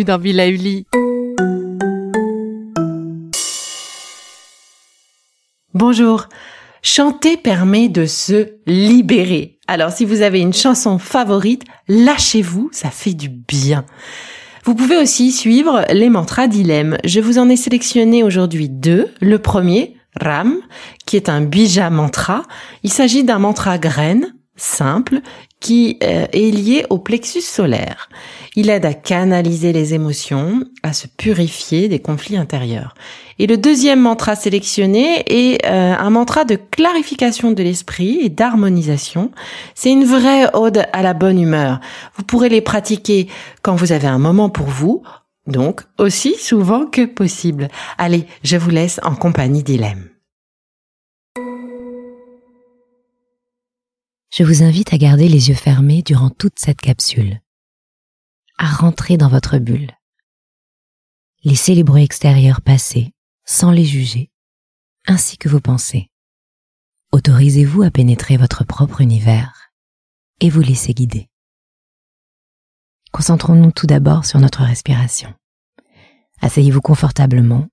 Dans Villa. Bonjour. Chanter permet de se libérer. Alors si vous avez une chanson favorite, lâchez-vous, ça fait du bien. Vous pouvez aussi suivre les mantras d'Ilem. Je vous en ai sélectionné aujourd'hui deux. Le premier, Ram, qui est un bija mantra. Il s'agit d'un mantra graine simple qui euh, est lié au plexus solaire. Il aide à canaliser les émotions, à se purifier des conflits intérieurs. Et le deuxième mantra sélectionné est euh, un mantra de clarification de l'esprit et d'harmonisation. C'est une vraie ode à la bonne humeur. Vous pourrez les pratiquer quand vous avez un moment pour vous, donc aussi souvent que possible. Allez, je vous laisse en compagnie d'Ilem. Je vous invite à garder les yeux fermés durant toute cette capsule, à rentrer dans votre bulle. Laissez les bruits extérieurs passer sans les juger, ainsi que vos pensées. Autorisez-vous à pénétrer votre propre univers et vous laissez guider. Concentrons-nous tout d'abord sur notre respiration. Asseyez-vous confortablement,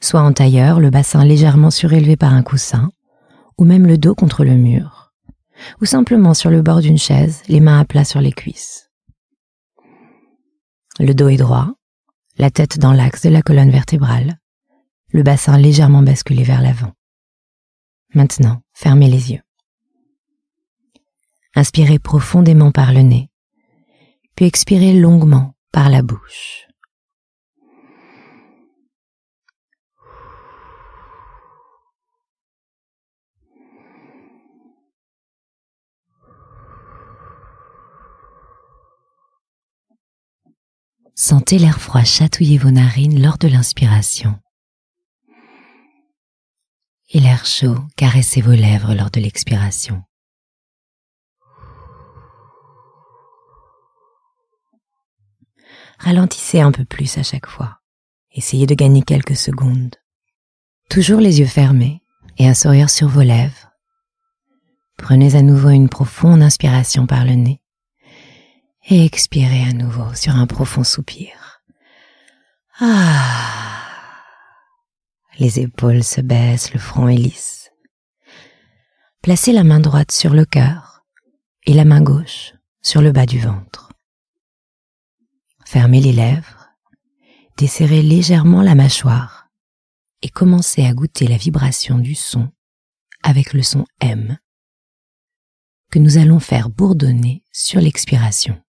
soit en tailleur, le bassin légèrement surélevé par un coussin, ou même le dos contre le mur ou simplement sur le bord d'une chaise, les mains à plat sur les cuisses. Le dos est droit, la tête dans l'axe de la colonne vertébrale, le bassin légèrement basculé vers l'avant. Maintenant, fermez les yeux. Inspirez profondément par le nez, puis expirez longuement par la bouche. Sentez l'air froid chatouiller vos narines lors de l'inspiration et l'air chaud caresser vos lèvres lors de l'expiration. Ralentissez un peu plus à chaque fois. Essayez de gagner quelques secondes. Toujours les yeux fermés et un sourire sur vos lèvres. Prenez à nouveau une profonde inspiration par le nez et expirez à nouveau sur un profond soupir. Ah. Les épaules se baissent, le front est lisse. Placez la main droite sur le cœur et la main gauche sur le bas du ventre. Fermez les lèvres, desserrez légèrement la mâchoire et commencez à goûter la vibration du son avec le son M que nous allons faire bourdonner sur l'expiration.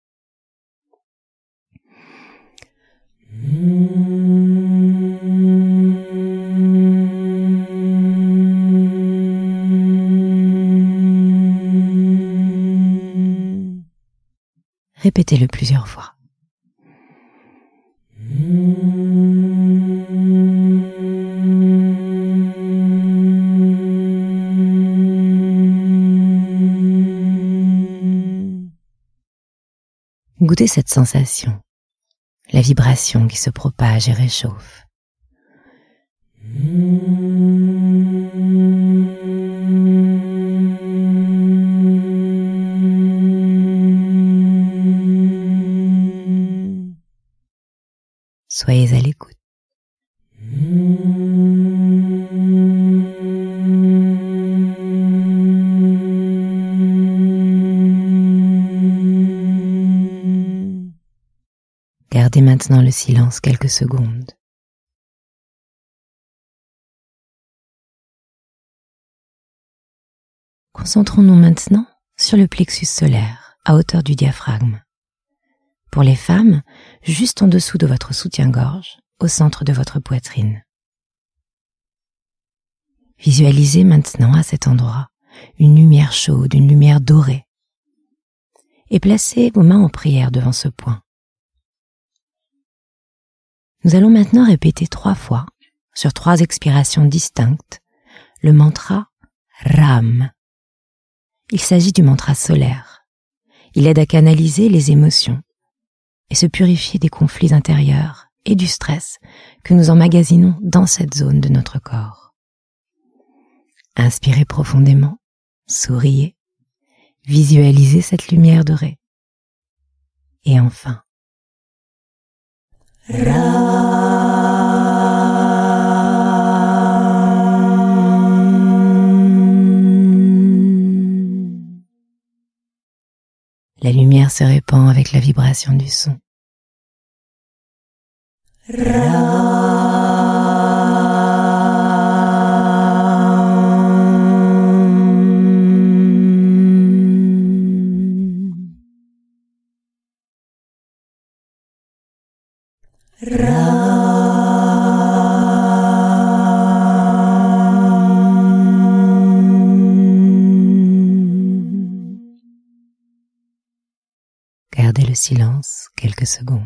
Répétez-le plusieurs fois. Goûtez cette sensation la vibration qui se propage et réchauffe. Soyez à l'écoute. Maintenant le silence quelques secondes. Concentrons-nous maintenant sur le plexus solaire, à hauteur du diaphragme. Pour les femmes, juste en dessous de votre soutien-gorge, au centre de votre poitrine. Visualisez maintenant à cet endroit une lumière chaude, une lumière dorée. Et placez vos mains en prière devant ce point. Nous allons maintenant répéter trois fois, sur trois expirations distinctes, le mantra Ram. Il s'agit du mantra solaire. Il aide à canaliser les émotions et se purifier des conflits intérieurs et du stress que nous emmagasinons dans cette zone de notre corps. Inspirez profondément, souriez, visualisez cette lumière dorée. Et enfin, La lumière se répand avec la vibration du son. Silence quelques secondes.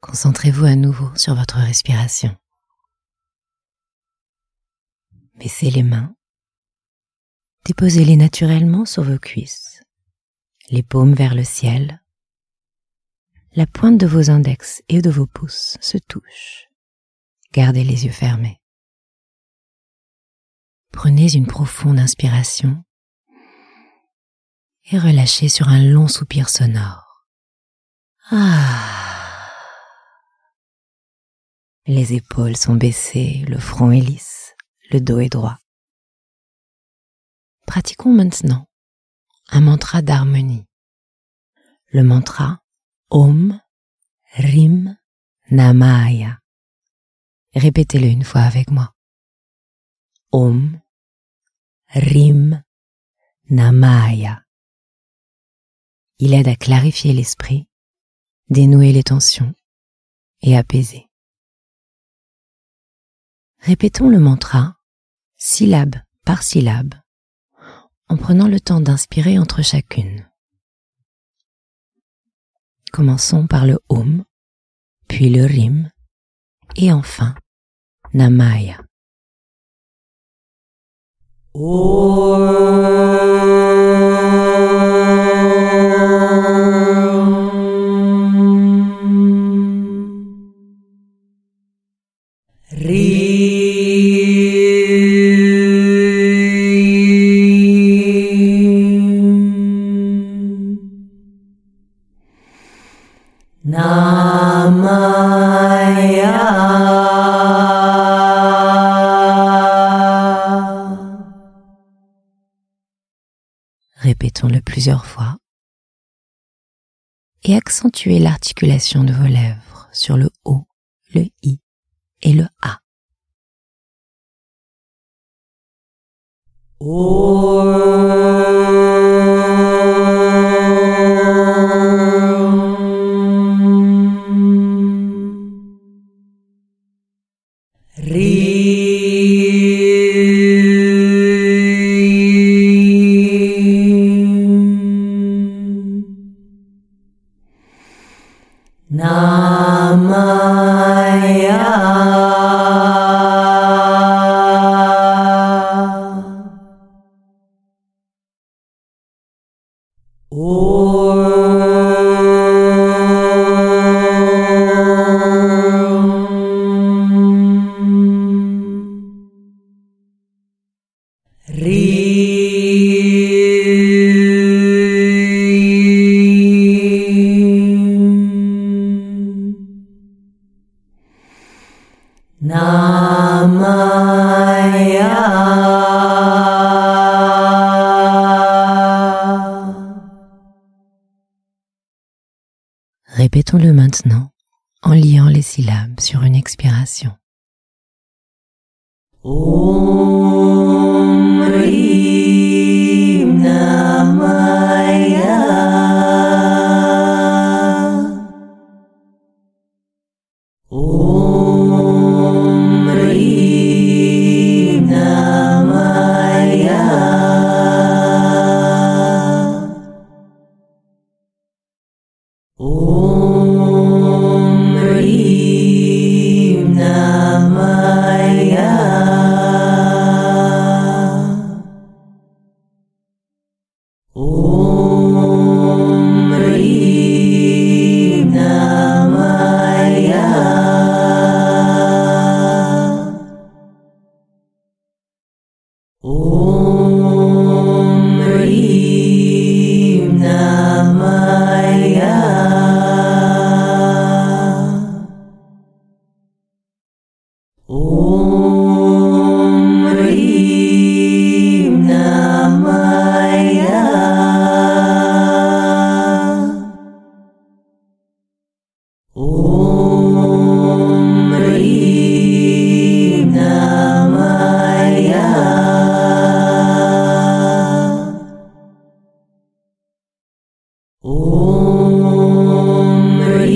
Concentrez-vous à nouveau sur votre respiration. Baissez les mains. Déposez-les naturellement sur vos cuisses, les paumes vers le ciel. La pointe de vos index et de vos pouces se touchent. Gardez les yeux fermés. Prenez une profonde inspiration et relâchez sur un long soupir sonore. Ah. Les épaules sont baissées, le front est lisse, le dos est droit. Pratiquons maintenant un mantra d'harmonie. Le mantra Om Rim Namaya. Répétez-le une fois avec moi. Om Rim Namaya. Il aide à clarifier l'esprit, dénouer les tensions et apaiser. Répétons le mantra, syllabe par syllabe, en prenant le temps d'inspirer entre chacune. Commençons par le Om, puis le Rim, et enfin Namaya. Om Ri l'articulation de vos lèvres sur le O, le I et le A. Na.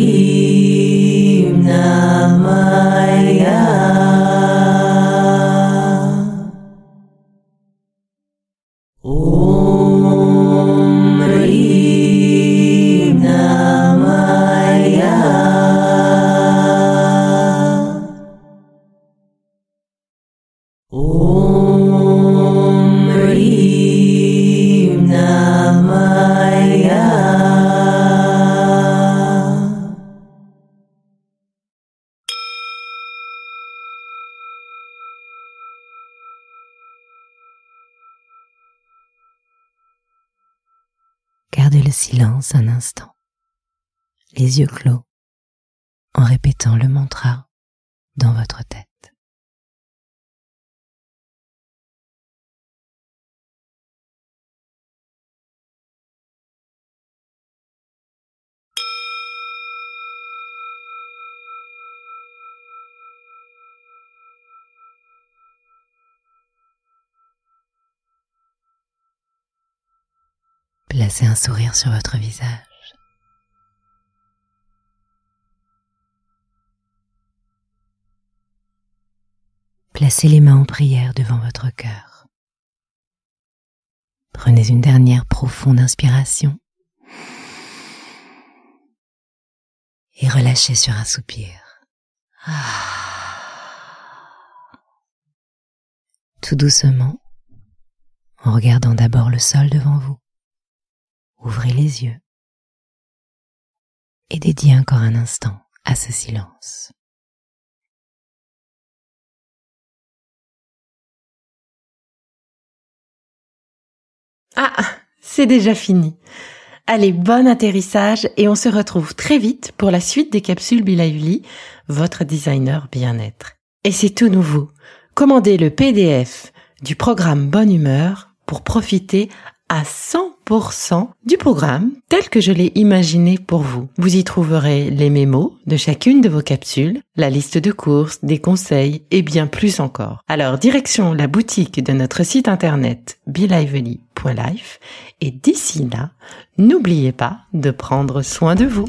Gardez silence un instant, les yeux clos, en répétant le mantra dans votre tête. Placez un sourire sur votre visage. Placez les mains en prière devant votre cœur. Prenez une dernière profonde inspiration et relâchez sur un soupir. Tout doucement, en regardant d'abord le sol devant vous ouvrez les yeux et dédiez encore un instant à ce silence. Ah, c'est déjà fini. Allez, bon atterrissage et on se retrouve très vite pour la suite des capsules Bilauli, votre designer bien-être. Et c'est tout nouveau. Commandez le PDF du programme Bonne Humeur pour profiter à 100% du programme tel que je l'ai imaginé pour vous. Vous y trouverez les mémos de chacune de vos capsules, la liste de courses, des conseils et bien plus encore. Alors direction la boutique de notre site internet belively.life et d'ici là, n'oubliez pas de prendre soin de vous.